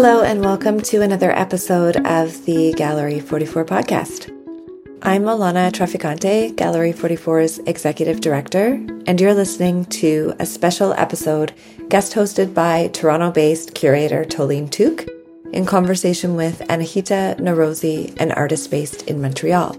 Hello, and welcome to another episode of the Gallery 44 podcast. I'm Alana Traficante, Gallery 44's executive director, and you're listening to a special episode guest hosted by Toronto based curator Toleen Touq in conversation with Anahita Norouzi, an artist based in Montreal.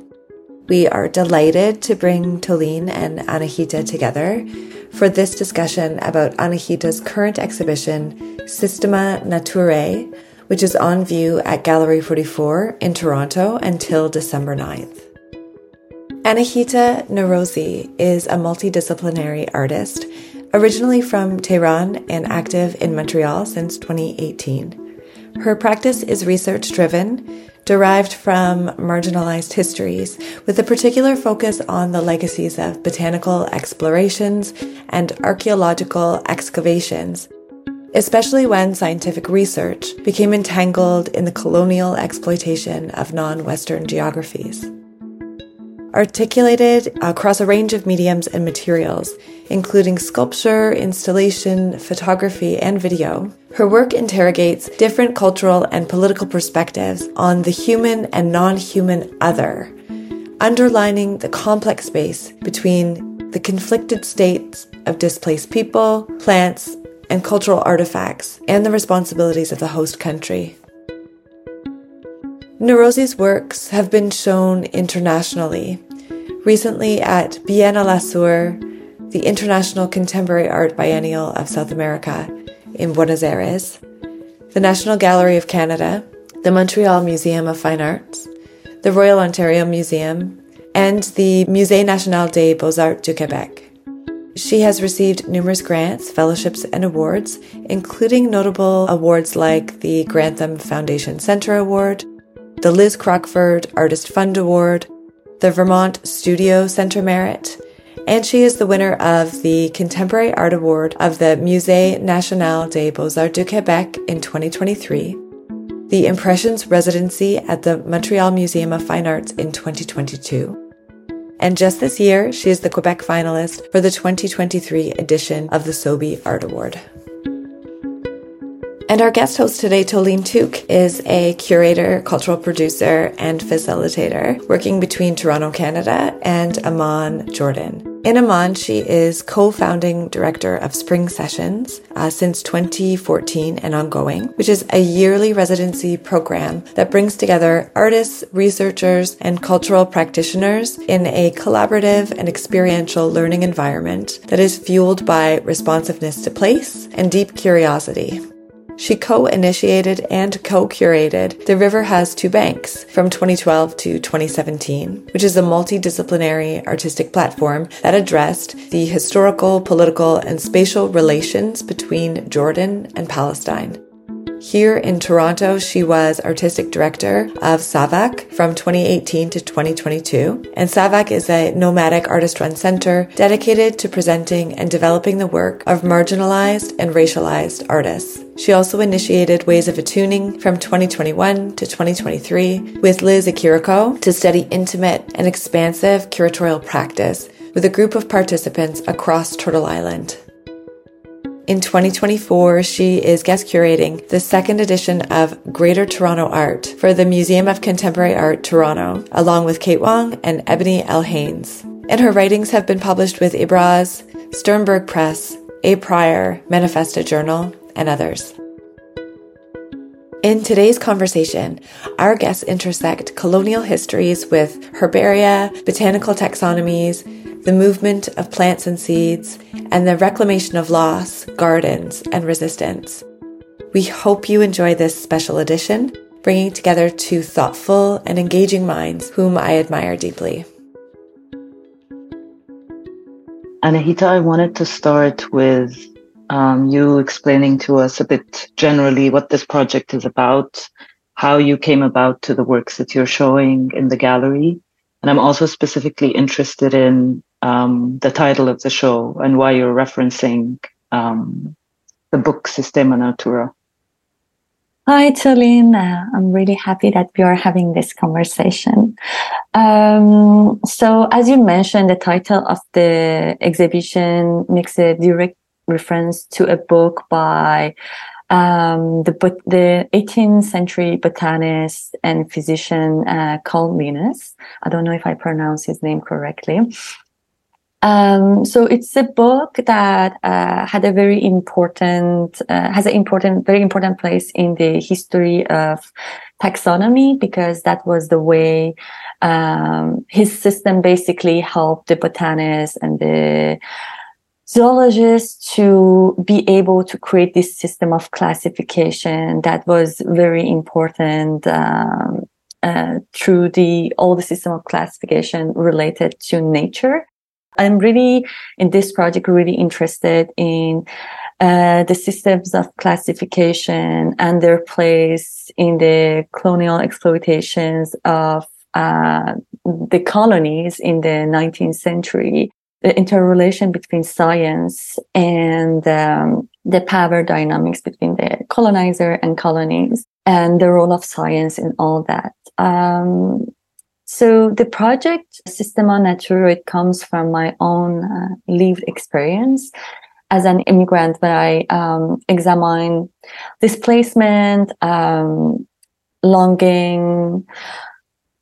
We are delighted to bring Tolene and Anahita together for this discussion about Anahita's current exhibition, Systema Naturae, which is on view at Gallery 44 in Toronto until December 9th. Anahita Norouzi is a multidisciplinary artist, originally from Tehran and active in Montreal since 2018. Her practice is research driven, derived from marginalized histories, with a particular focus on the legacies of botanical explorations and archaeological excavations, especially when scientific research became entangled in the colonial exploitation of non Western geographies. Articulated across a range of mediums and materials, including sculpture, installation, photography, and video, her work interrogates different cultural and political perspectives on the human and non human other, underlining the complex space between the conflicted states of displaced people, plants, and cultural artifacts, and the responsibilities of the host country. Norouzi's works have been shown internationally, recently at Biennale Sur, the International Contemporary Art Biennial of South America in Buenos Aires, the National Gallery of Canada, the Montreal Museum of Fine Arts, the Royal Ontario Museum, and the Musée National des Beaux-Arts du Québec. She has received numerous grants, fellowships, and awards, including notable awards like the Grantham Foundation Center Award, the Liz Crockford Artist Fund Award, the Vermont Studio Center Merit, and she is the winner of the Contemporary Art Award of the Musée National des Beaux-Arts du Québec in 2023, the Impressions Residency at the Montreal Museum of Fine Arts in 2022. And just this year, she is the Quebec finalist for the 2023 edition of the Sobey Art Award. And our guest host today, Toleen Touq, is a curator, cultural producer, and facilitator working between Toronto, Canada and Amman, Jordan. In Amman, she is co-founding director of Spring Sessions uh, since 2014 and ongoing, which is a yearly residency program that brings together artists, researchers, and cultural practitioners in a collaborative and experiential learning environment that is fueled by responsiveness to place and deep curiosity. She co-initiated and co-curated The River Has Two Banks from 2012 to 2017, which is a multidisciplinary artistic platform that addressed the historical, political, and spatial relations between Jordan and Palestine. Here in Toronto, she was artistic director of SAVAC from 2018 to 2022. And SAVAC is a nomadic artist run center dedicated to presenting and developing the work of marginalized and racialized artists. She also initiated Ways of Attuning from 2021 to 2023 with Liz Ikiriko to study intimate and expansive curatorial practice with a group of participants across Turtle Island. In 2024, she is guest curating the second edition of Greater Toronto Art for the Museum of Contemporary Art Toronto, along with Kate Wong and Ebony L. Haynes. And her writings have been published with Ibraaz, Sternberg Press, A. Prior, Manifesta Journal, and others. In today's conversation, our guests intersect colonial histories with herbaria, botanical taxonomies, the movement of plants and seeds, and the reclamation of loss, gardens, and resistance. We hope you enjoy this special edition, bringing together two thoughtful and engaging minds whom I admire deeply. Anahita, I wanted to start with um, you explaining to us a bit generally what this project is about, how you came about to the works that you're showing in the gallery. And I'm also specifically interested in um, the title of the show and why you're referencing um, the book Systema Naturae. Hi, Toleen. Uh, I'm really happy that we are having this conversation. Um, so, as you mentioned, the title of the exhibition makes a direct reference to a book by um, the the 18th century botanist and physician uh, called Linus. I don't know if I pronounce his name correctly. Um, so it's a book that uh, had a very important, uh, has an important, very important place in the history of taxonomy because that was the way um, his system basically helped the botanists and the zoologists to be able to create this system of classification that was very important um, uh, through the all the system of classification related to nature. I'm really in this project really interested in uh, the systems of classification and their place in the colonial exploitations of uh, the colonies in the 19th century, the interrelation between science and um, the power dynamics between the colonizer and colonies and the role of science in all that. Um, so the project Systema Naturae, it comes from my own uh, lived experience as an immigrant where I um, examine displacement, um, longing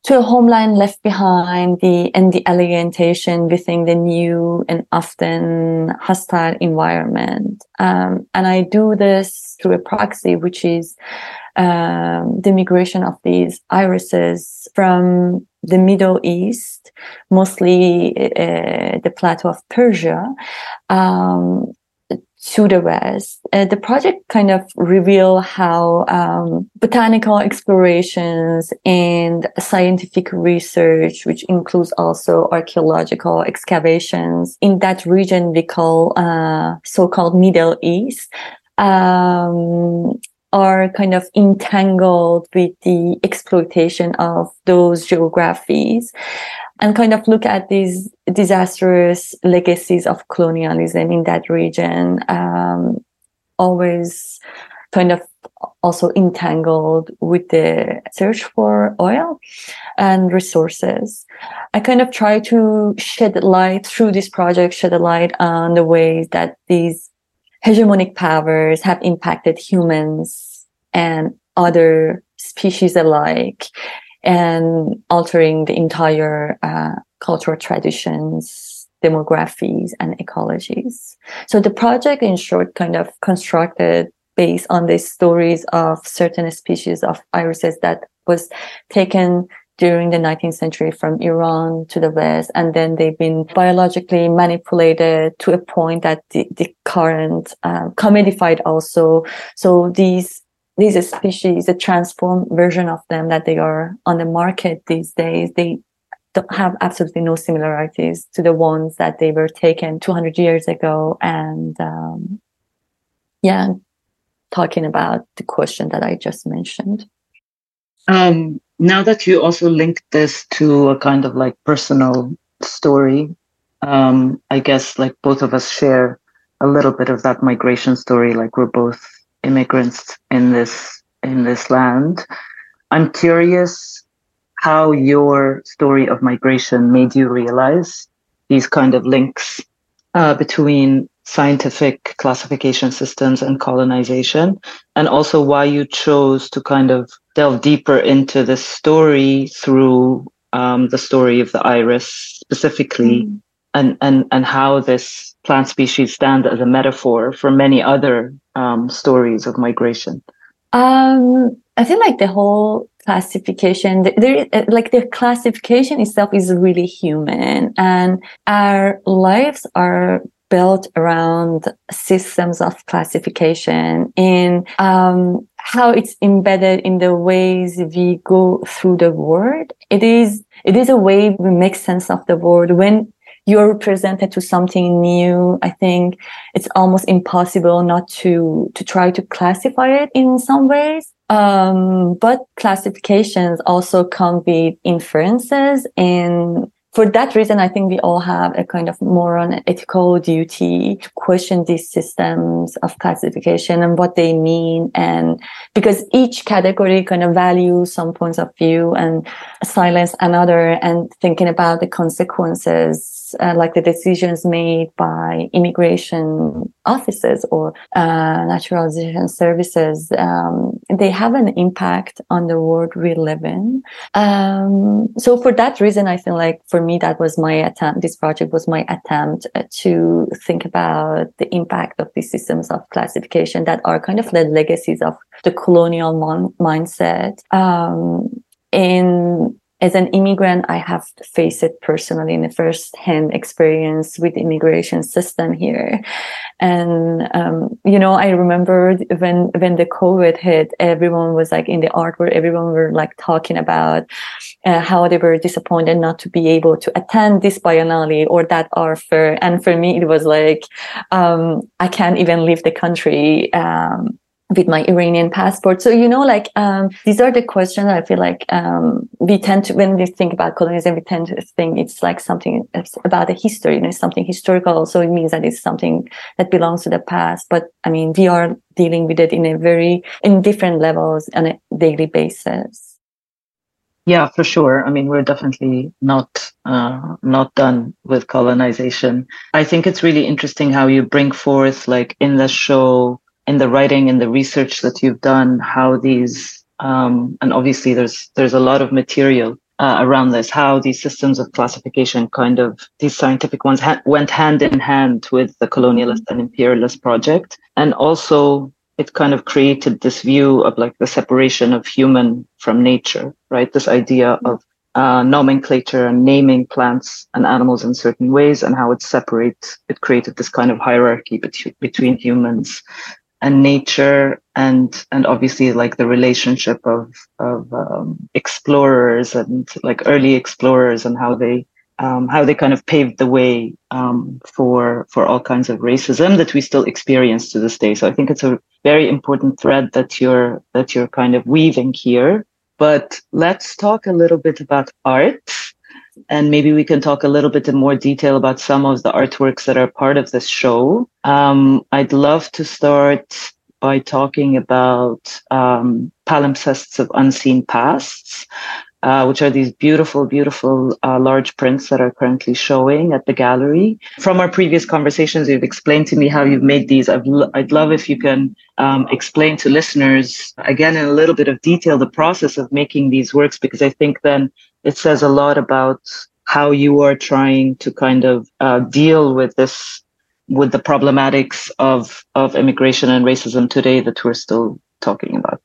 to a homeland left behind the and the alienation within the new and often hostile environment. Um, and I do this through a proxy, which is um, the migration of these irises from the Middle East, mostly uh, the plateau of Persia, um, to the west. Uh, the project kind of reveal how um, botanical explorations and scientific research, which includes also archaeological excavations in that region we call uh, so-called Middle East, um, are kind of entangled with the exploitation of those geographies and kind of look at these disastrous legacies of colonialism in that region, um, always kind of also entangled with the search for oil and resources. I kind of try to shed light through this project, shed a light on the ways that these hegemonic powers have impacted humans and other species alike and altering the entire uh, cultural traditions, demographies, and ecologies. So the project, in short, kind of constructed based on the stories of certain species of irises that was taken during the 19th century from Iran to the West. And then they've been biologically manipulated to a point that the, the current, um, commodified also. So these, these species, the transformed version of them that they are on the market these days, they don't have absolutely no similarities to the ones that they were taken 200 years ago. And, um, yeah, talking about the question that I just mentioned. Um, now that you also link this to a kind of like personal story, um, I guess like both of us share a little bit of that migration story. Like we're both immigrants in this in this land. I'm curious how your story of migration made you realize these kind of links uh, between scientific classification systems and colonization, and also why you chose to kind of delve deeper into this story through um, the story of the iris specifically, mm. and, and, and how this plant species stands as a metaphor for many other um, stories of migration. Um, I feel like the whole classification, there, like the classification itself is really human, and our lives are built around systems of classification in um, how it's embedded in the ways we go through the world. It is it is a way we make sense of the world when you're presented to something new. I think it's almost impossible not to to try to classify it in some ways. Um, but classifications also come with inferences and for that reason, I think we all have a kind of moral and ethical duty to question these systems of classification and what they mean. And because each category kind of values some points of view and silence another and thinking about the consequences uh, like the decisions made by immigration offices or uh, naturalization services, um, they have an impact on the world we live in. Um, so for that reason, I feel like for me, that was my attempt. This project was my attempt uh, to think about the impact of these systems of classification that are kind of the legacies of the colonial mon- mindset. Um, in as an immigrant, I have faced it personally in a first-hand experience with the immigration system here. And, um, you know, I remember when, when the COVID hit, everyone was like in the art world, everyone were like talking about uh, how they were disappointed not to be able to attend this biennale or that art fair. And for me, it was like, um, I can't even leave the country. Um, with my Iranian passport. So, you know, like, um, these are the questions I feel like, um, we tend to, when we think about colonialism, we tend to think it's like something about the history, you know, something historical. So it means that it's something that belongs to the past. But I mean, we are dealing with it in a very, in different levels on a daily basis. Yeah, for sure. I mean, we're definitely not uh, not done with colonization. I think it's really interesting how you bring forth, like in the show, in the writing and the research that you've done, how these, um, and obviously there's, there's a lot of material uh, around this, how these systems of classification kind of, these scientific ones ha- went hand in hand with the colonialist and imperialist project. And also it kind of created this view of like the separation of human from nature, right? This idea of uh, nomenclature and naming plants and animals in certain ways and how it separates, it created this kind of hierarchy between, between humans and nature and and obviously like the relationship of of um, explorers and like early explorers and how they um, how they kind of paved the way um, for for all kinds of racism that we still experience to this day. So I think it's a very important thread that you're that you're kind of weaving here. But let's talk a little bit about art and maybe we can talk a little bit in more detail about some of the artworks that are part of this show. Um, I'd love to start by talking about um, palimpsests of unseen pasts, uh, which are these beautiful, beautiful uh, large prints that are currently showing at the gallery. From our previous conversations, you've explained to me how you've made these. i would love if you can um, explain to listeners, again, in a little bit of detail, the process of making these works, because I think then it says a lot about how you are trying to kind of uh, deal with this with the problematics of of immigration and racism today that we're still talking about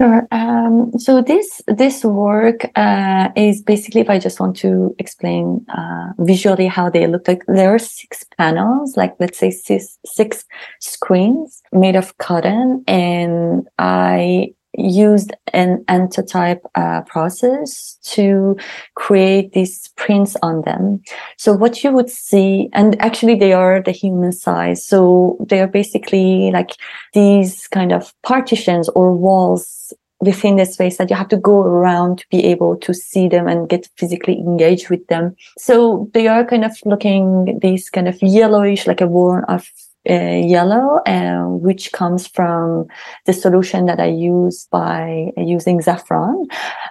Sure. Um, so this this work uh, is basically if I just want to explain uh, visually how they look like. There are six panels, like let's say six, six screens made of cotton, and I used an anthotype uh, process to create these prints on them. So what you would see, and actually they are the human size. So they are basically like these kind of partitions or walls within the space that you have to go around to be able to see them and get physically engaged with them. So they are kind of looking these kind of yellowish, like a worn of uh, yellow, uh, which comes from the solution that I use by using saffron,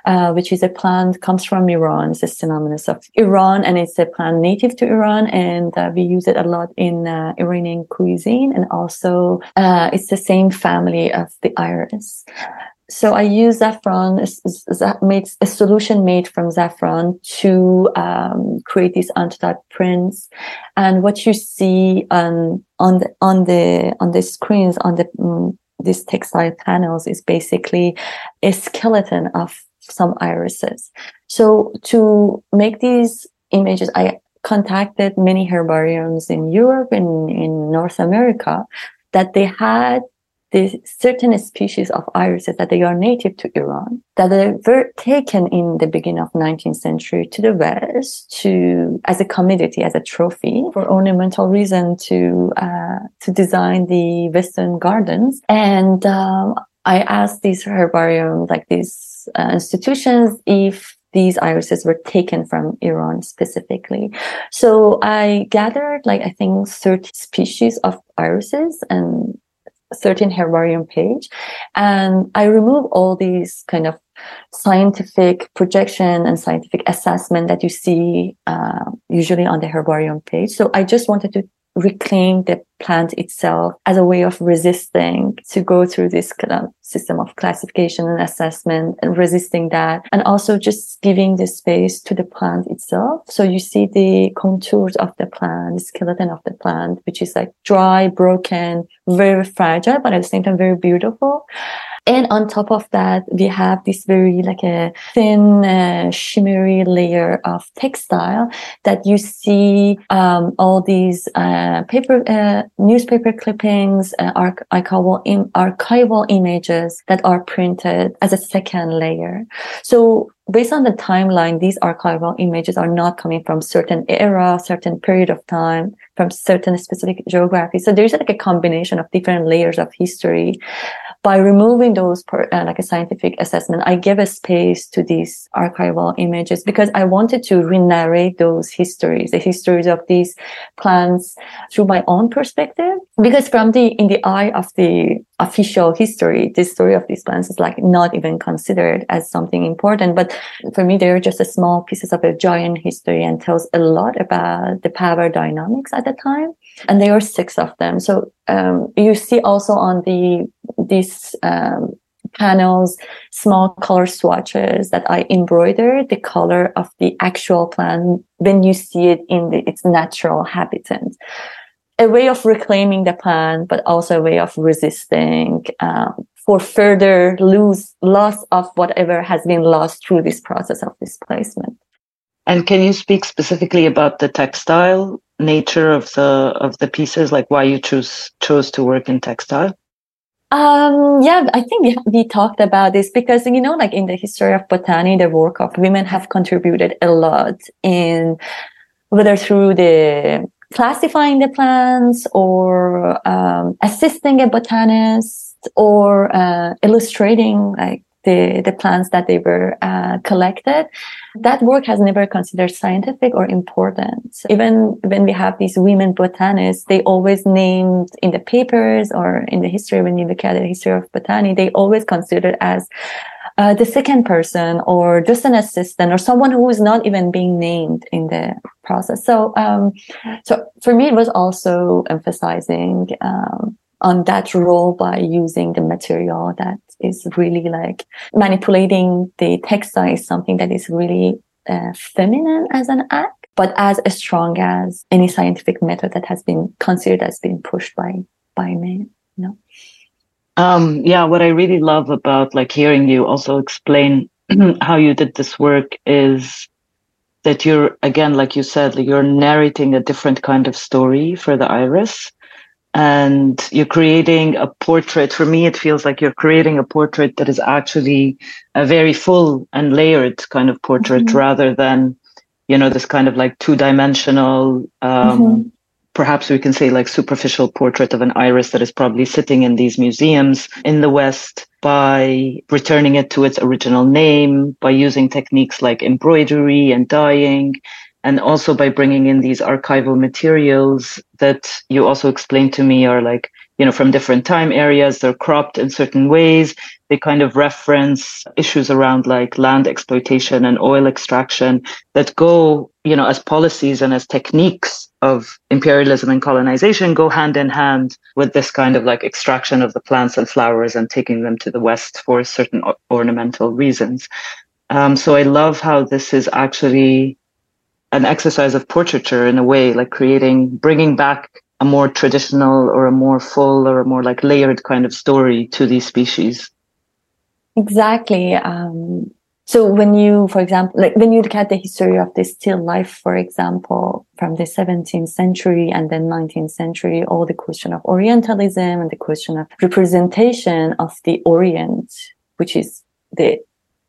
uh, which is a plant comes from Iran. It's a synonymous of Iran, and it's a plant native to Iran, and uh, we use it a lot in uh, Iranian cuisine, and also uh, it's the same family of the iris so I use saffron, a solution made from saffron to um, create these anthotype prints. And what you see on on the on the on the screens on the um, these textile panels is basically a skeleton of some irises. So to make these images, I contacted many herbariums in Europe and in North America that they had the certain species of irises that they are native to Iran that they were taken in the beginning of 19th century to the West to as a commodity, as a trophy for ornamental reason to uh, to design the Western gardens. And um, I asked these herbarium, like these uh, institutions, if these irises were taken from Iran specifically. So I gathered like I think 30 species of irises and 13 herbarium page. And I remove all these kind of scientific projection and scientific assessment that you see uh, usually on the herbarium page. So I just wanted to reclaim the plant itself as a way of resisting to go through this system of classification and assessment and resisting that and also just giving the space to the plant itself. So you see the contours of the plant the skeleton of the plant which is like dry broken very fragile but at the same time very beautiful and on top of that, we have this very like a thin, uh, shimmery layer of textile that you see um, all these uh, paper, uh, newspaper clippings, uh, archival, Im- archival images that are printed as a second layer. So based on the timeline, these archival images are not coming from certain era, certain period of time, from certain specific geography. So there's like a combination of different layers of history by removing those per, uh, like a scientific assessment, I give a space to these archival images because I wanted to re-narrate those histories, the histories of these plants through my own perspective. Because from the, in the eye of the official history, the story of these plants is like not even considered as something important. But for me, they're just a small pieces of a giant history and tells a lot about the power dynamics at the time. And there are six of them. So um, you see also on the these um, panels small color swatches that I embroidered the color of the actual plant when you see it in the, its natural habitat a way of reclaiming the plant, but also a way of resisting um, for further lose loss of whatever has been lost through this process of displacement. And can you speak specifically about the textile nature of the of the pieces, like why you choose chose to work in textile? Um, yeah, I think we, we talked about this because, you know, like in the history of botany, the work of women have contributed a lot in whether through the classifying the plants or um, assisting a botanist or uh, illustrating like the, the plants that they were uh, collected. That work has never considered scientific or important. Even when we have these women botanists, they always named in the papers or in the history, when you look at the history of botany, they always considered as uh, the second person or just an assistant or someone who is not even being named in the process. So, um, so for me, it was also emphasizing, um, on that role by using the material that is really like manipulating the textile is something that is really uh, feminine as an act, but as strong as any scientific method that has been considered as being pushed by by men. You know. Um, yeah, what I really love about like hearing you also explain how you did this work is that you're again, like you said, like you're narrating a different kind of story for the iris. And you're creating a portrait. For me, it feels like you're creating a portrait that is actually a very full and layered kind of portrait mm-hmm. rather than, you know, this kind of like two dimensional, um, mm-hmm perhaps we can say like superficial portrait of an iris that is probably sitting in these museums in the West by returning it to its original name, by using techniques like embroidery and dyeing, and also by bringing in these archival materials that you also explained to me are like you know from different time areas they're cropped in certain ways they kind of reference issues around like land exploitation and oil extraction that go, you know, as policies and as techniques of imperialism and colonization go hand in hand with this kind of like extraction of the plants and flowers and taking them to the West for certain ornamental reasons. Um, so I love how this is actually an exercise of portraiture in a way, like creating, bringing back a more traditional or a more full or a more like layered kind of story to these species. Exactly. Um, so when you, for example, like when you look at the history of the still life, for example, from the 17th century and then 19th century, all the question of Orientalism and the question of representation of the Orient, which is the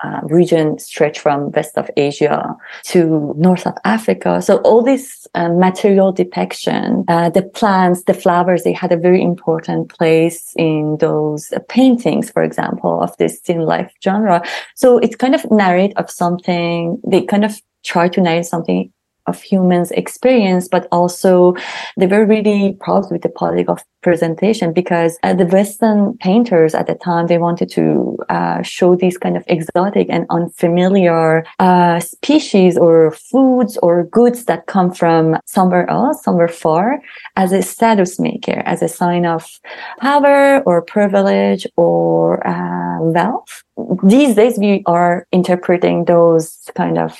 uh, region stretch from west of Asia to north of Africa. So all this uh, material depiction, uh, the plants, the flowers, they had a very important place in those paintings, for example, of this still life genre. So it's kind of narrate of something. They kind of try to narrate something of humans experience, but also they were really proud with the politics of presentation because uh, the Western painters at the time they wanted to uh, show these kind of exotic and unfamiliar uh, species or foods or goods that come from somewhere else, somewhere far, as a status maker, as a sign of power or privilege or uh, wealth. These days, we are interpreting those kind of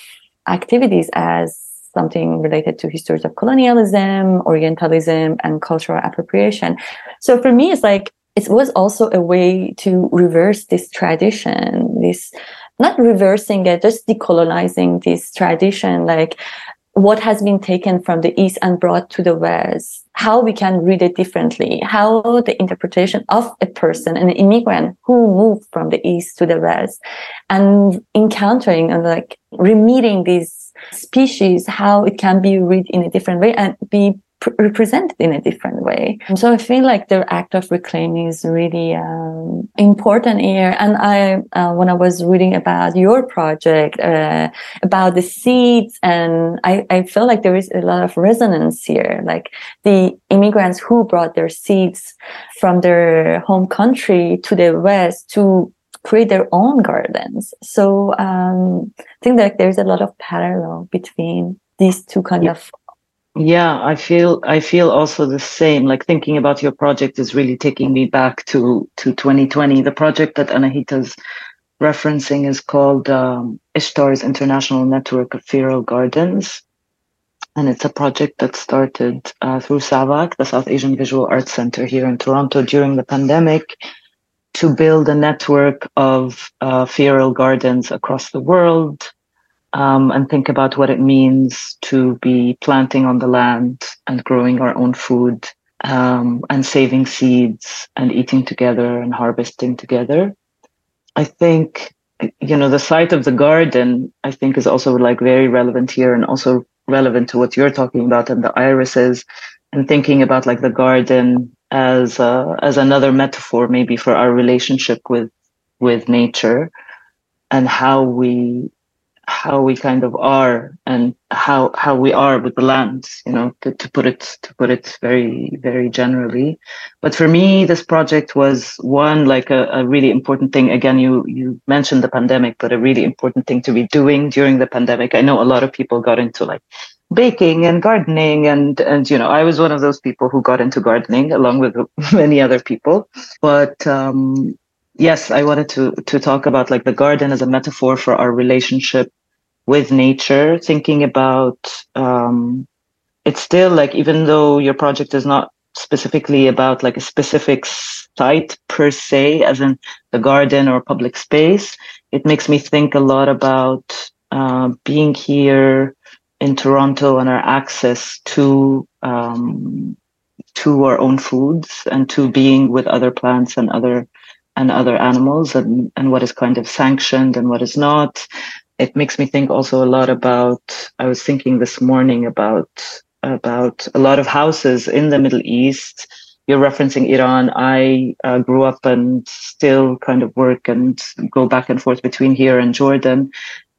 activities as something related to histories of colonialism, Orientalism, and cultural appropriation. So for me, it's like it was also a way to reverse this tradition, this not reversing it, just decolonizing this tradition, like what has been taken from the East and brought to the West, how we can read it differently, how the interpretation of a person, an immigrant who moved from the East to the West and encountering and like remeeting these species, how it can be read in a different way and be represented in a different way. So I feel like the act of reclaiming is really um, important here. And I, uh, when I was reading about your project, uh, about the seeds, and I, I feel like there is a lot of resonance here. Like the immigrants who brought their seeds from their home country to the West to create their own gardens. So um, I think that there's a lot of parallel between these two kind yeah. of yeah, I feel I feel also the same. Like thinking about your project is really taking me back to to 2020. The project that Anahita's referencing is called um, Ishtar's International Network of Feral Gardens, and it's a project that started uh, through SAVAC, the South Asian Visual Arts Center here in Toronto during the pandemic, to build a network of uh, feral gardens across the world um, and think about what it means to be planting on the land and growing our own food um, and saving seeds and eating together and harvesting together. I think, you know, the site of the garden, I think is also like very relevant here and also relevant to what you're talking about and the irises and thinking about like the garden as uh, as another metaphor maybe for our relationship with with nature and how we how we kind of are and how how we are with the land you know to, to put it to put it very very generally. But for me this project was one like a, a really important thing. Again you you mentioned the pandemic but a really important thing to be doing during the pandemic. I know a lot of people got into like baking and gardening and and you know i was one of those people who got into gardening along with many other people. But um yes i wanted to to talk about like the garden as a metaphor for our relationship with nature, thinking about um, it's still like even though your project is not specifically about like a specific site per se, as in the garden or public space, it makes me think a lot about uh, being here in Toronto and our access to um, to our own foods and to being with other plants and other and other animals and, and what is kind of sanctioned and what is not. It makes me think also a lot about i was thinking this morning about about a lot of houses in the middle east. You're referencing iran. I uh, grew up and still kind of work and go back and forth between here and jordan.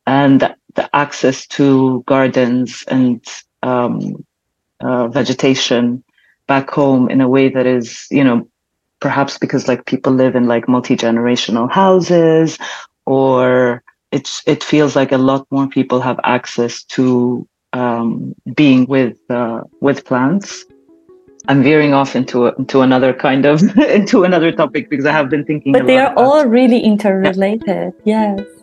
And the access to gardens and um, uh, vegetation back home in a way that is you know perhaps because like people live in like multi-generational houses or it's it feels like a lot more people have access to um, being with uh, with plants. I'm veering off into a, into another kind of into another topic because I have been thinking. But they are all really interrelated. Yeah. Yes.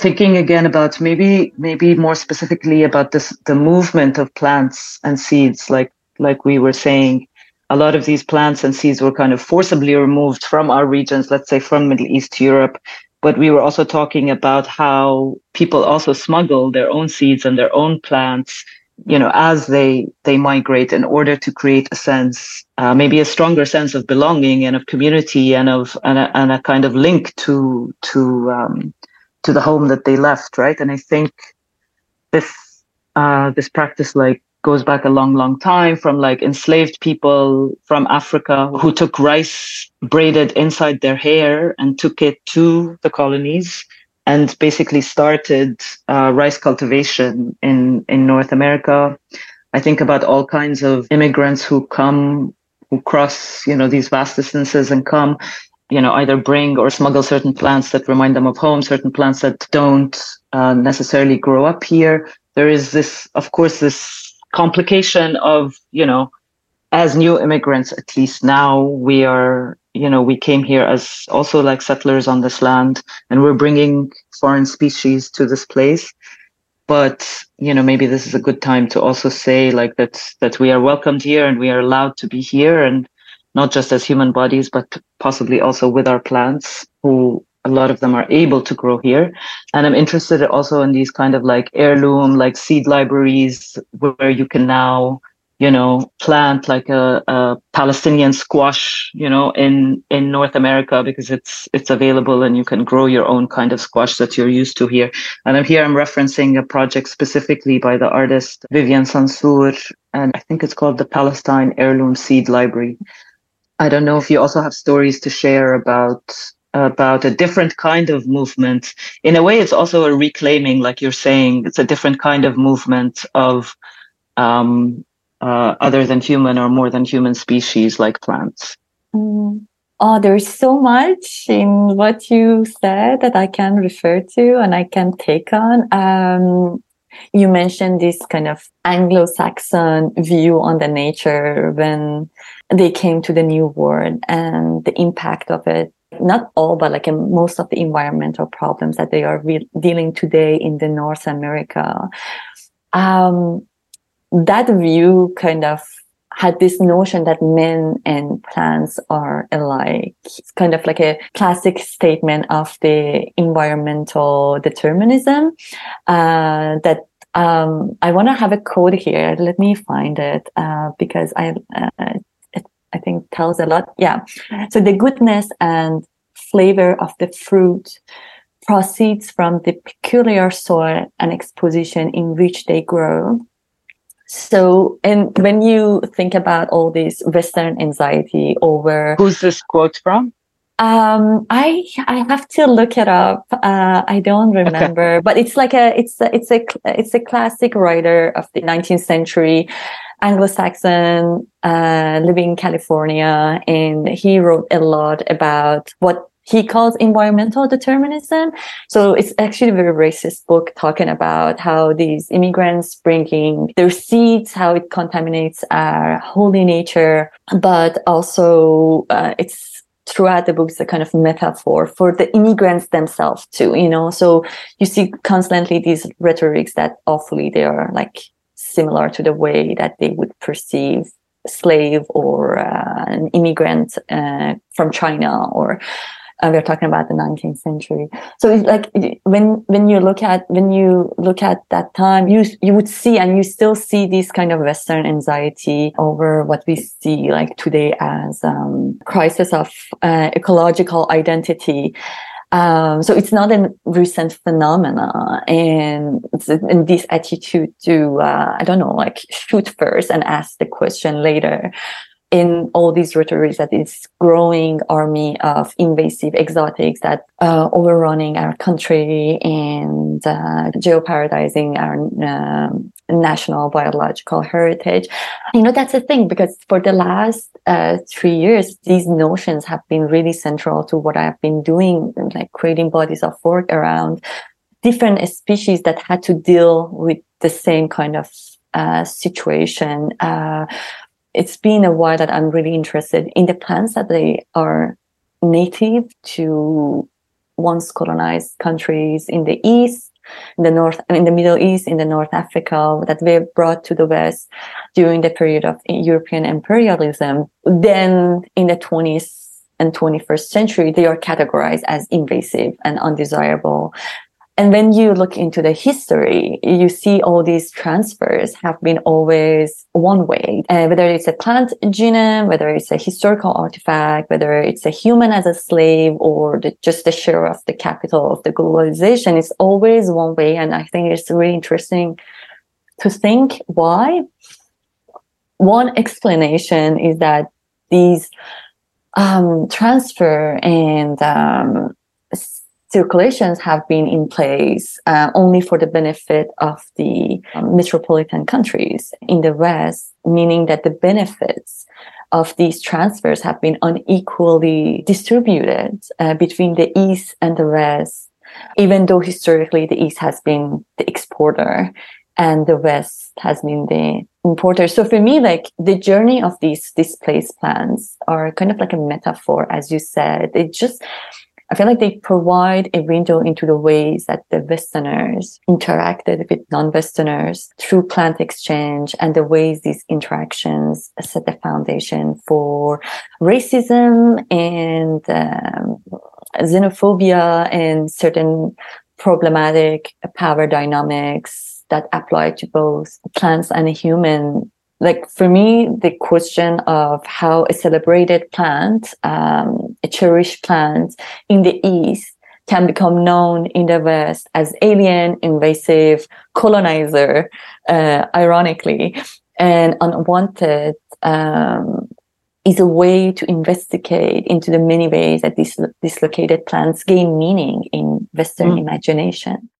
Thinking again about maybe maybe more specifically about this the movement of plants and seeds, like like we were saying, a lot of these plants and seeds were kind of forcibly removed from our regions, let's say from Middle East Europe. But we were also talking about how people also smuggle their own seeds and their own plants, you know, as they they migrate in order to create a sense, uh, maybe a stronger sense of belonging and of community and of and a, and a kind of link to to um, to the home that they left, right? And I think this uh, this practice, like goes back a long, long time from like enslaved people from Africa who took rice braided inside their hair and took it to the colonies and basically started uh, rice cultivation in, in North America. I think about all kinds of immigrants who come, who cross, you know, these vast distances and come, you know, either bring or smuggle certain plants that remind them of home, certain plants that don't uh, necessarily grow up here. There is this, of course, this complication of, you know, as new immigrants, at least now we are, you know, we came here as also like settlers on this land and we're bringing foreign species to this place. But, you know, maybe this is a good time to also say like that, that we are welcomed here and we are allowed to be here and not just as human bodies, but possibly also with our plants who a lot of them are able to grow here. And I'm interested also in these kind of like heirloom, like seed libraries where you can now you know, plant like a, a, Palestinian squash, you know, in, in North America because it's, it's available and you can grow your own kind of squash that you're used to here. And I'm here, I'm referencing a project specifically by the artist Vivien Sansour, and I think it's called the Palestine Heirloom Seed Library. I don't know if you also have stories to share about about a different kind of movement. In a way, it's also a reclaiming, like you're saying, it's a different kind of movement of um, uh, other than human or more than human species like plants? Mm. Oh, there's so much in what you said that I can refer to and I can take on. Um, you mentioned this kind of Anglo-Saxon view on the nature when they came to the New World and the impact of it. Not all, but like most of the environmental problems that they are re- dealing today in the North America. Um, that view kind of had this notion that men and plants are alike. It's kind of like a classic statement of the environmental determinism uh, that um, I want to have a quote here. Let me find it uh, because I uh, it, I think tells a lot. Yeah. So the goodness and flavor of the fruit proceeds from the peculiar soil and exposition in which they grow so, and when you think about all this Western anxiety over who's this quote from? Um, I I have to look it up. Uh, I don't remember, okay. but it's like a it's a, it's a it's a classic writer of the 19th century, Anglo-Saxon, uh, living in California, and he wrote a lot about what he calls environmental determinism. So it's actually a very racist book talking about how these immigrants bringing their seeds, how it contaminates our holy nature, but also uh, it's throughout the book it's a kind of metaphor for the immigrants themselves too, you know. So you see constantly these rhetorics that awfully they are like similar to the way that they would perceive slave or uh, an immigrant uh, from China or uh, we're talking about the 19th century. So it's like when when you look at when you look at that time, you you would see and you still see this kind of Western anxiety over what we see like today as um, crisis of uh, ecological identity. Um, so it's not a recent phenomena, and, and this attitude to uh, I don't know, like shoot first and ask the question later in all these rhetorics that is growing army of invasive exotics that uh, overrunning our country and uh, geoparadizing our um, national biological heritage. You know, that's the thing because for the last uh, three years, these notions have been really central to what I've been doing, like creating bodies of work around different species that had to deal with the same kind of uh, situation. Uh, it's been a while that I'm really interested in the plants that they are native to once colonized countries in the east, in the north, in the Middle East, in the North Africa that were brought to the West during the period of European imperialism. Then in the 20th and 21st century, they are categorized as invasive and undesirable and when you look into the history, you see all these transfers have been always one way, uh, whether it's a plant genome, whether it's a historical artifact, whether it's a human as a slave or the, just the share of the capital of the globalization. It's always one way. And I think it's really interesting to think why. One explanation is that these um, transfer and um, circulations have been in place uh, only for the benefit of the um, metropolitan countries in the West, meaning that the benefits of these transfers have been unequally distributed uh, between the East and the West, even though historically the East has been the exporter and the West has been the importer. So for me, like the journey of these displaced plants are kind of like a metaphor, as you said. It just I feel like they provide a window into the ways that the Westerners interacted with non-Westerners through plant exchange and the ways these interactions set the foundation for racism and um, xenophobia and certain problematic power dynamics that apply to both plants and human like for me, the question of how a celebrated plant, um, a cherished plant in the East can become known in the West as alien, invasive, colonizer, uh, ironically, and unwanted, um, is a way to investigate into the many ways that these dislocated plants gain meaning in Western mm. imagination.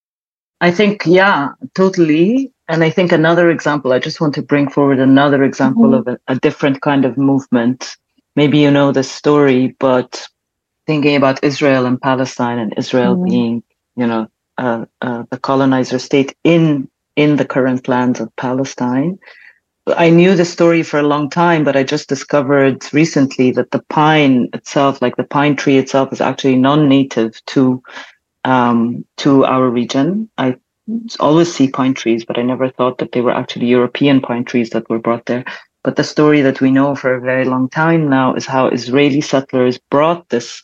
I think, yeah, totally. And I think another example, I just want to bring forward another example mm-hmm. of a, a, different kind of movement. Maybe you know the story, but thinking about Israel and Palestine and Israel mm-hmm. being, you know, uh, uh, the colonizer state in in the current lands of Palestine. I knew the story for a long time, but I just discovered recently that the pine itself, like the pine tree itself, is actually non-native to um, to our region. I always see pine trees, but I never thought that they were actually European pine trees that were brought there. But the story that we know for a very long time now is how Israeli settlers brought this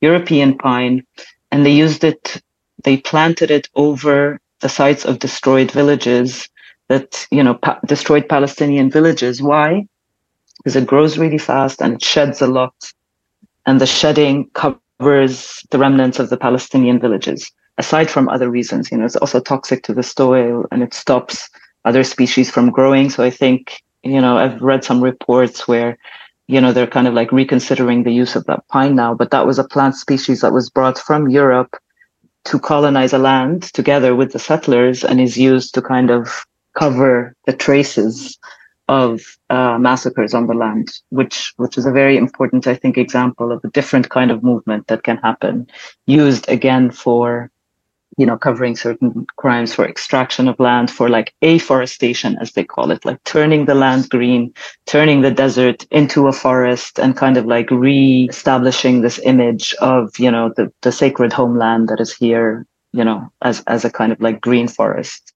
European pine and they used it, they planted it over the sites of destroyed villages that, you know, pa- destroyed Palestinian villages. Why? Because it grows really fast and it sheds a lot. And the shedding covers the remnants of the Palestinian villages aside from other reasons, you know, it's also toxic to the soil and it stops other species from growing. So I think, you know, I've read some reports where, you know, they're kind of like reconsidering the use of that pine now, but that was a plant species that was brought from Europe to colonize a land together with the settlers and is used to kind of cover the traces of uh, massacres on the land, which which is a very important, I think, example of a different kind of movement that can happen, used again for you know, covering certain crimes for extraction of land, for like afforestation, as they call it, like turning the land green, turning the desert into a forest and kind of like re-establishing this image of, you know, the, the sacred homeland that is here, you know, as, as a kind of like green forest.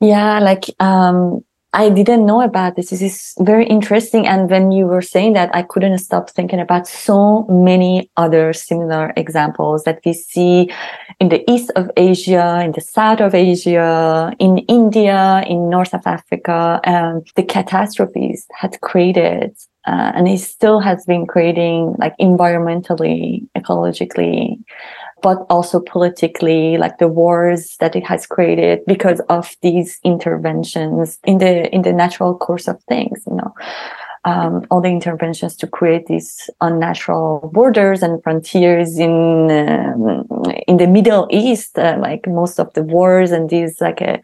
Yeah, like um, I didn't know about this. This is very interesting. And when you were saying that, I couldn't stop thinking about so many other similar examples that we see in the east of Asia, in the south of Asia, in India, in north of Africa. And the catastrophes had created uh, and it still has been creating like environmentally, ecologically, but also politically, like the wars that it has created because of these interventions in the in the natural course of things, you know. Um, all the interventions to create these unnatural borders and frontiers in um, in the Middle East, uh, like most of the wars and these like a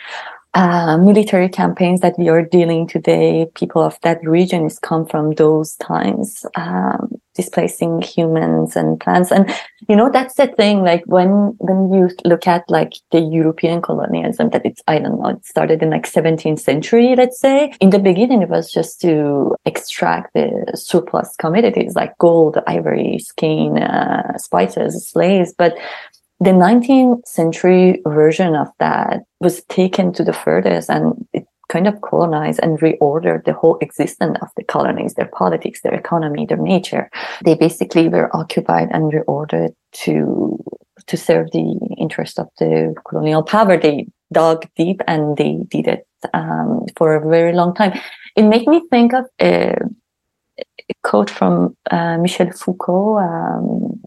uh, military campaigns that we are dealing today, people of that region is come from those times, um, displacing humans and plants. And, you know, that's the thing, like when, when you look at like the European colonialism that it's, I don't know, it started in like 17th century, let's say. In the beginning, it was just to extract the surplus commodities like gold, ivory, skin, uh, spices, slaves. But the 19th century version of that was taken to the furthest and it kind of colonized and reordered the whole existence of the colonies, their politics, their economy, their nature. They basically were occupied and reordered to to serve the interest of the colonial power. They dug deep and they did it um, for a very long time. It made me think of a, a quote from uh, Michel Foucault. Um,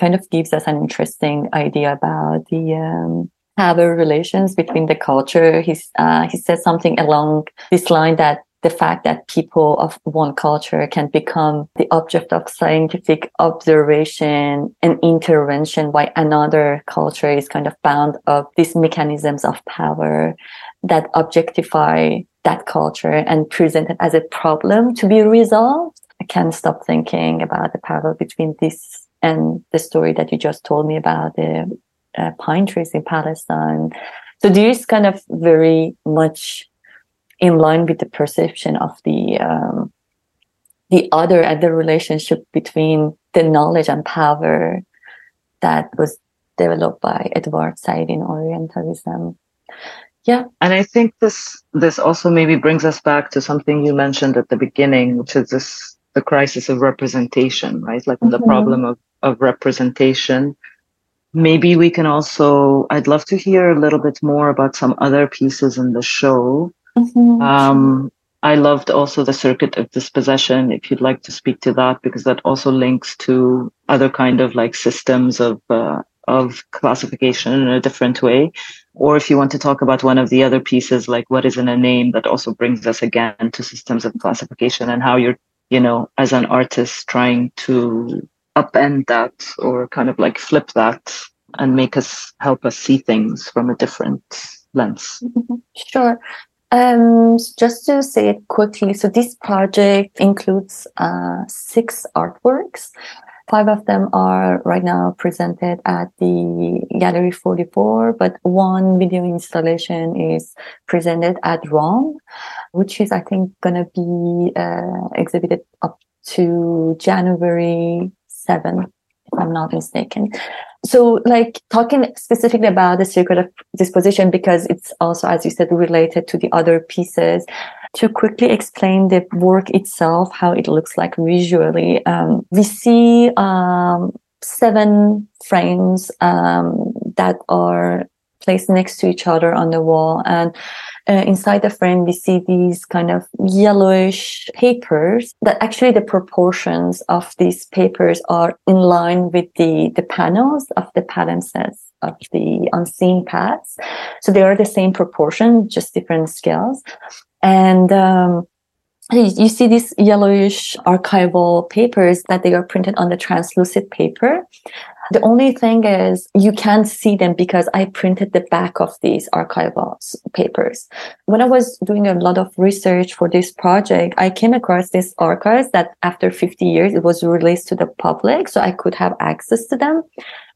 kind of gives us an interesting idea about the um, power relations between the culture. He's, uh, he says something along this line that the fact that people of one culture can become the object of scientific observation and intervention by another culture is kind of bound of these mechanisms of power that objectify that culture and present it as a problem to be resolved. I can't stop thinking about the parallel between this and the story that you just told me about the uh, pine trees in Palestine. So this kind of very much in line with the perception of the um, the other and the relationship between the knowledge and power that was developed by Edward Said in Orientalism. Yeah. And I think this this also maybe brings us back to something you mentioned at the beginning, which is this the crisis of representation, right? Like mm-hmm. the problem of, of representation. Maybe we can also I'd love to hear a little bit more about some other pieces in the show Mm-hmm. Um, I loved also the circuit of dispossession. If you'd like to speak to that, because that also links to other kind of like systems of uh, of classification in a different way. Or if you want to talk about one of the other pieces, like what is in a name, that also brings us again to systems of classification and how you're, you know, as an artist trying to upend that or kind of like flip that and make us help us see things from a different lens. Mm-hmm. Sure. Um, just to say it quickly, so this project includes uh, six artworks. Five of them are right now presented at the Gallery 44, but one video installation is presented at ROM, which is, I think, going to be uh, exhibited up to January 7th, if I'm not mistaken. So like talking specifically about the circuit of dispossession because it's also as you said related to the other pieces to quickly explain the work itself how it looks like visually um, we see um, seven frames um, that are placed next to each other on the wall and uh, inside the frame, we see these kind of yellowish papers that actually the proportions of these papers are in line with the, the panels of the palimpsests of the unseen paths. So they are the same proportion, just different scales. And, um, you see these yellowish archival papers that they are printed on the translucent paper the only thing is you can't see them because I printed the back of these archival papers. When I was doing a lot of research for this project, I came across these archives that after 50 years, it was released to the public. So I could have access to them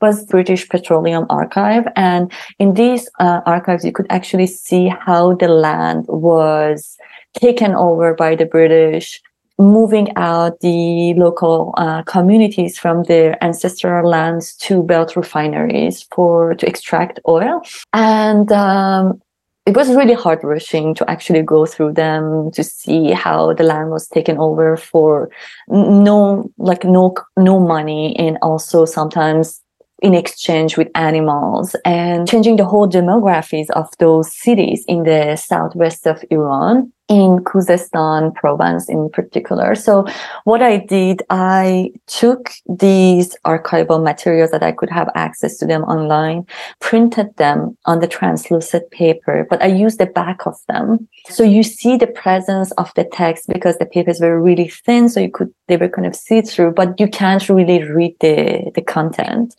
it was British Petroleum Archive. And in these uh, archives, you could actually see how the land was taken over by the British moving out the local uh, communities from their ancestral lands to belt refineries for to extract oil. And um, it was really heart wrenching to actually go through them to see how the land was taken over for no like no no money and also sometimes in exchange with animals and changing the whole demographies of those cities in the southwest of Iran in Khuzestan province in particular. So what I did, I took these archival materials that I could have access to them online, printed them on the translucent paper, but I used the back of them. So you see the presence of the text because the papers were really thin. So you could, they were kind of see through, but you can't really read the, the content.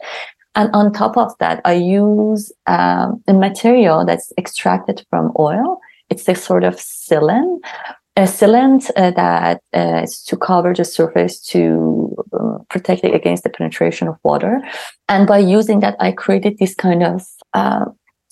And on top of that, I use um, a material that's extracted from oil it's a sort of sealant, a sealant uh, that uh, is to cover the surface to um, protect it against the penetration of water. And by using that, I created this kind of uh,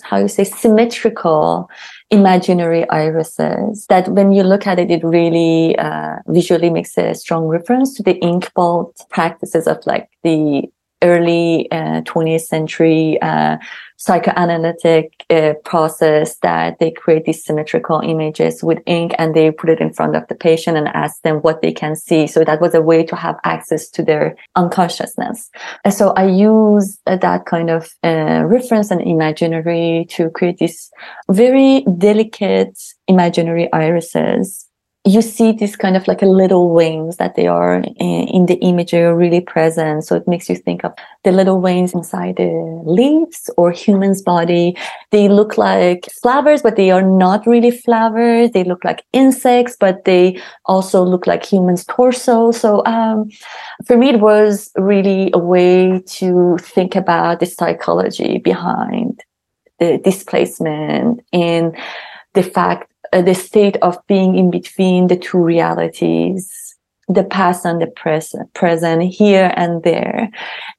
how you say symmetrical imaginary irises that when you look at it it really uh, visually makes a strong reference to the ink blot practices of like the early uh, 20th century uh, psychoanalytic uh, process that they create these symmetrical images with ink and they put it in front of the patient and ask them what they can see. So that was a way to have access to their unconsciousness. And so I use uh, that kind of uh, reference and imaginary to create these very delicate imaginary irises you see this kind of like a little wings that they are in, the image are really present. So it makes you think of the little wings inside the leaves or human's body. They look like flowers, but they are not really flowers. They look like insects, but they also look like human's torso. So um, for me, it was really a way to think about the psychology behind the displacement and the fact uh, the state of being in between the two realities the past and the present, present here and there,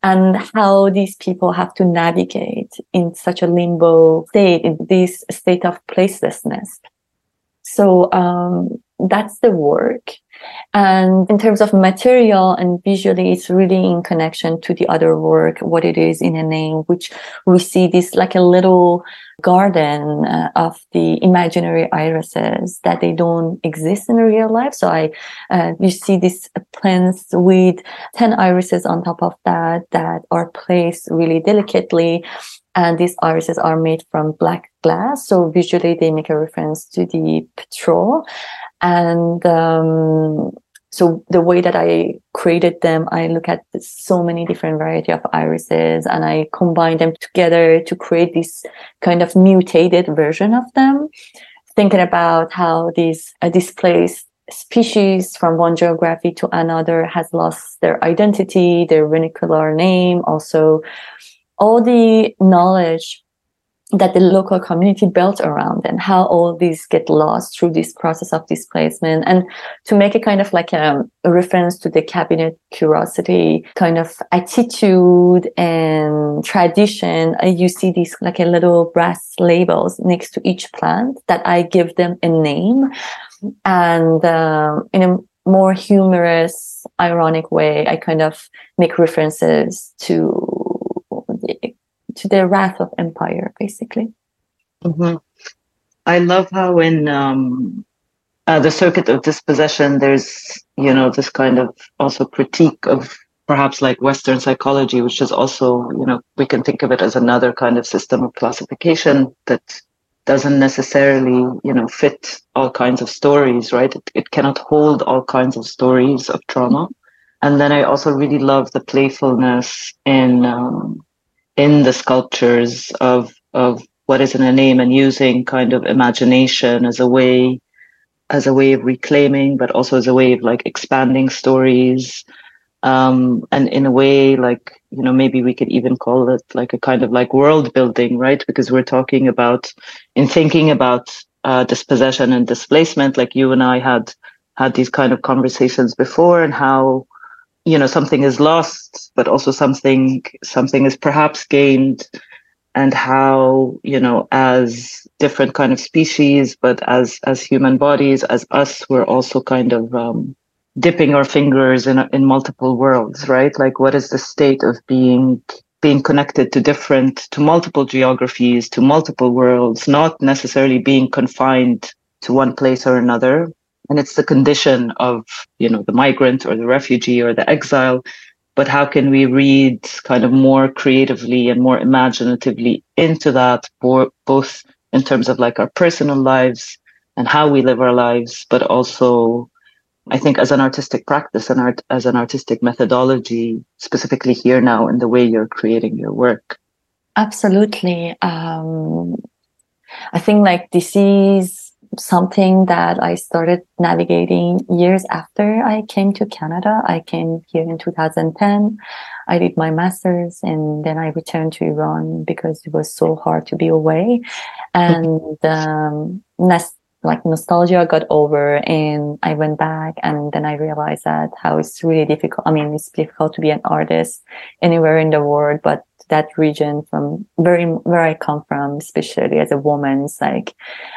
and how these people have to navigate in such a limbo state, in this state of placelessness. So um, that's the work. And in terms of material and visually, it's really in connection to the other work, what it is in a name, which we see this like a little garden uh, of the imaginary irises that they don't exist in real life. So I, uh, you see these plants with 10 irises on top of that, that are placed really delicately. And these irises are made from black glass. So visually they make a reference to the petrol. And, um, so the way that I created them, I look at so many different variety of irises and I combine them together to create this kind of mutated version of them. Thinking about how these uh, displaced species from one geography to another has lost their identity, their vernacular name, also all the knowledge that the local community built around and how all these get lost through this process of displacement. And to make a kind of like a, a, reference to the cabinet curiosity kind of attitude and tradition uh, you see these like a little brass labels next to each plant that i give them a name. And um, in a more humorous ironic way i kind of make references to to the wrath of empire, basically. Mm-hmm. I love how in um, uh, the circuit of dispossession, there's you know this kind of also critique of perhaps like Western psychology, which is also you know we can think of it as another kind of system of classification that doesn't necessarily you know fit all kinds of stories, right? It, it cannot hold all kinds of stories of trauma. And then I also really love the playfulness in um, in the sculptures of of what is in a name and using kind of imagination as a way as a way of reclaiming but also as a way of like expanding stories. Um, and in a way like you know maybe we could even call it like a kind of like world building right? Because we're talking about in thinking about uh, dispossession and displacement like you and i had had these kind of conversations before and how you know something is lost but also something something is perhaps gained. And how you know as different kind of species but as as human bodies as us we're also kind of um, dipping our fingers in in multiple worlds right? Like what is the state of being being connected to different to multiple geographies to multiple worlds not necessarily being confined to one place or another and it's the condition of you know the migrant or the refugee or the exile. But how can we read kind of more creatively and more imaginatively into that both in terms of like our personal lives and how we live our lives but also i think as an artistic practice and art as an artistic methodology specifically here now in the way you're creating your work? Absolutely. Um, i think like this is something that I started navigating years after I came to Canada. I came here in 2010. I did my master's and then I returned to Iran because it was so hard to be away. And, um, like nostalgia got over and I went back and then I realized that how it's really difficult. I mean, it's difficult to be an artist anywhere in the world, but that region from very where I come from, especially as a woman, it's like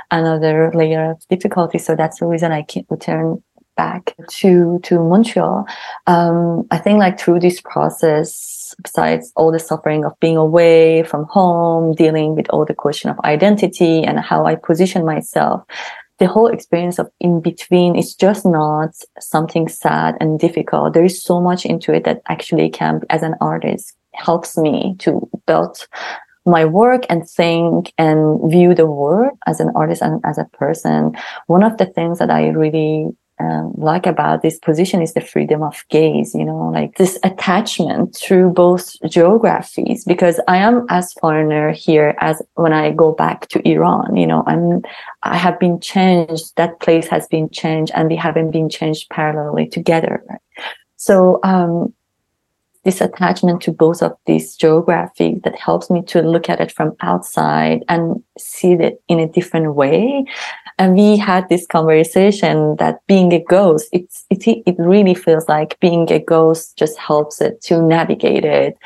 another layer of difficulty. So that's the reason I can't return back to to Montreal. Um, I think like through this process, besides all the suffering of being away from home, dealing with all the question of identity and how I position myself, the whole experience of in between is just not something sad and difficult. There is so much into it that actually can, as an artist, helps me to build my work and think and view the world as an artist and as a person. One of the things that I really um, like about this position is the freedom of gaze, you know, like this attachment through both geographies, because I am as foreigner here as when I go back to Iran, you know, I'm, I have been changed. That place has been changed and we haven't been changed parallelly together. So, um, this attachment to both of these geographies that helps me to look at it from outside and see it in a different way. And we had this conversation that being a ghost, it's, it, it really feels like being a ghost just helps it to navigate it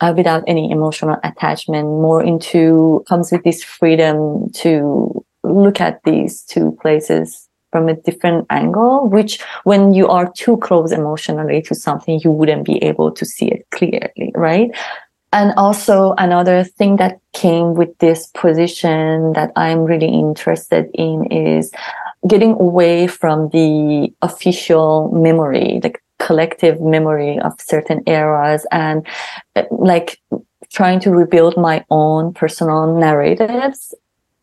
uh, without any emotional attachment, more into comes with this freedom to look at these two places from a different angle, which when you are too close emotionally to something, you wouldn't be able to see it clearly, right? And also another thing that came with this position that I'm really interested in is getting away from the official memory, like collective memory of certain eras and like trying to rebuild my own personal narratives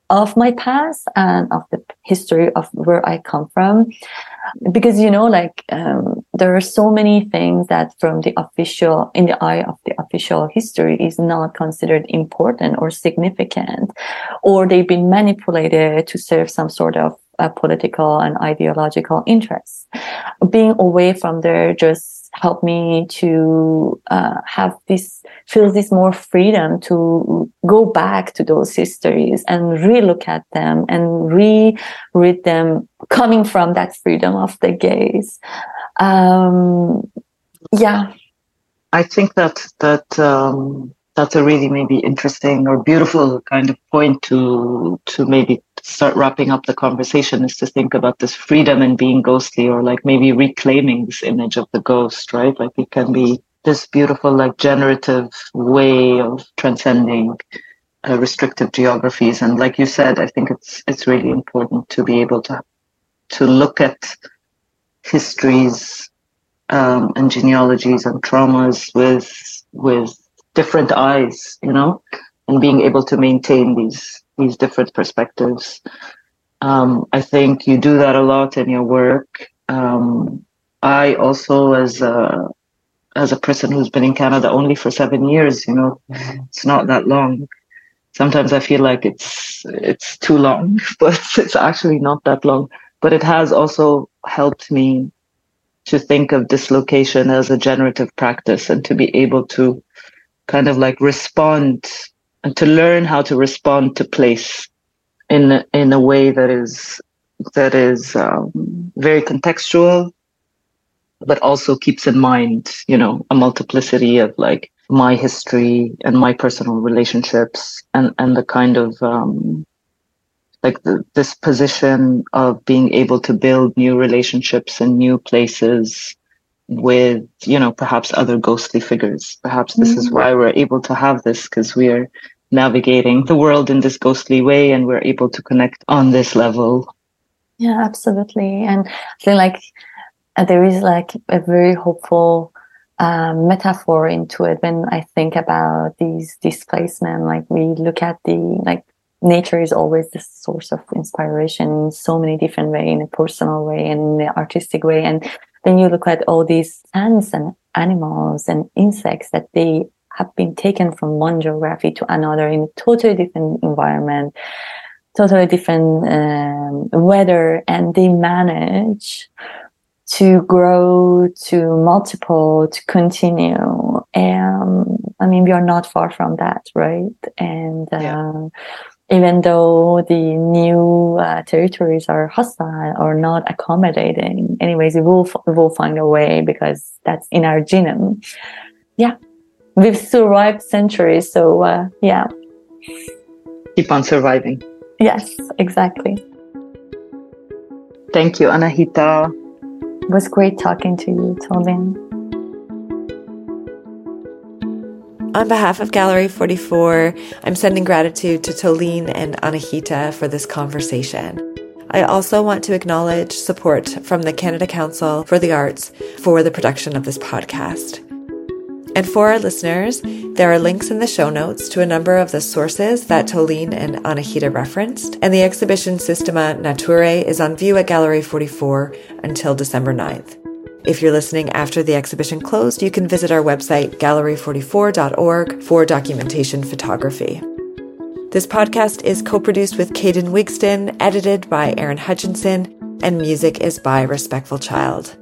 of my past and of the history of where I come from. Because, you know, like, um, there are so many things that from the official, in the eye of the official history is not considered important or significant, or they've been manipulated to serve some sort of uh, political and ideological interests. Being away from there just helped me to uh, have this feel this more freedom to go back to those histories and relook at them and reread them coming from that freedom of the gaze um, yeah i think that that um, that's a really maybe interesting or beautiful kind of point to to maybe start wrapping up the conversation is to think about this freedom and being ghostly or like maybe reclaiming this image of the ghost, right? Like it can be this beautiful, like generative way of transcending uh, restrictive geographies. And like you said, I think it's, it's really important to be able to, to look at histories, um, and genealogies and traumas with, with different eyes, you know, and being able to maintain these these different perspectives. Um, I think you do that a lot in your work. Um, I also, as a as a person who's been in Canada only for seven years, you know, it's not that long. Sometimes I feel like it's it's too long, but it's actually not that long. But it has also helped me to think of dislocation as a generative practice and to be able to kind of like respond and to learn how to respond to place in in a way that is that is um, very contextual but also keeps in mind you know a multiplicity of like my history and my personal relationships and and the kind of um, like the, this position of being able to build new relationships in new places with you know perhaps other ghostly figures. Perhaps this mm-hmm. is why we're able to have this because we're navigating the world in this ghostly way and we're able to connect on this level. Yeah absolutely. And i feel like uh, there is like a very hopeful um, metaphor into it when i think about these displacement. Like we look at the like nature is always the source of inspiration in so many different way in a personal way and in the artistic way. And then you look at all these plants and animals and insects that they have been taken from one geography to another in a totally different environment, totally different um, weather, and they manage to grow, to multiple, to continue. And I mean, we are not far from that, right? And yeah. Even though the new uh, territories are hostile or not accommodating, anyways, we will, we will find a way because that's in our genome. Yeah. We've survived centuries. So, uh, yeah. Keep on surviving. Yes, exactly. Thank you, Anahita. It was great talking to you, Toleen. On behalf of Gallery 44, I'm sending gratitude to Toleen and Anahita for this conversation. I also want to acknowledge support from the Canada Council for the Arts for the production of this podcast. And for our listeners, there are links in the show notes to a number of the sources that Toleen and Anahita referenced, and the exhibition Systema Naturae is on view at Gallery 44 until December 9th. If you're listening after the exhibition closed, you can visit our website, gallery44.org, for documentation photography. This podcast is co produced with Caden Wigston, edited by Aaron Hutchinson, and music is by Respectful Child.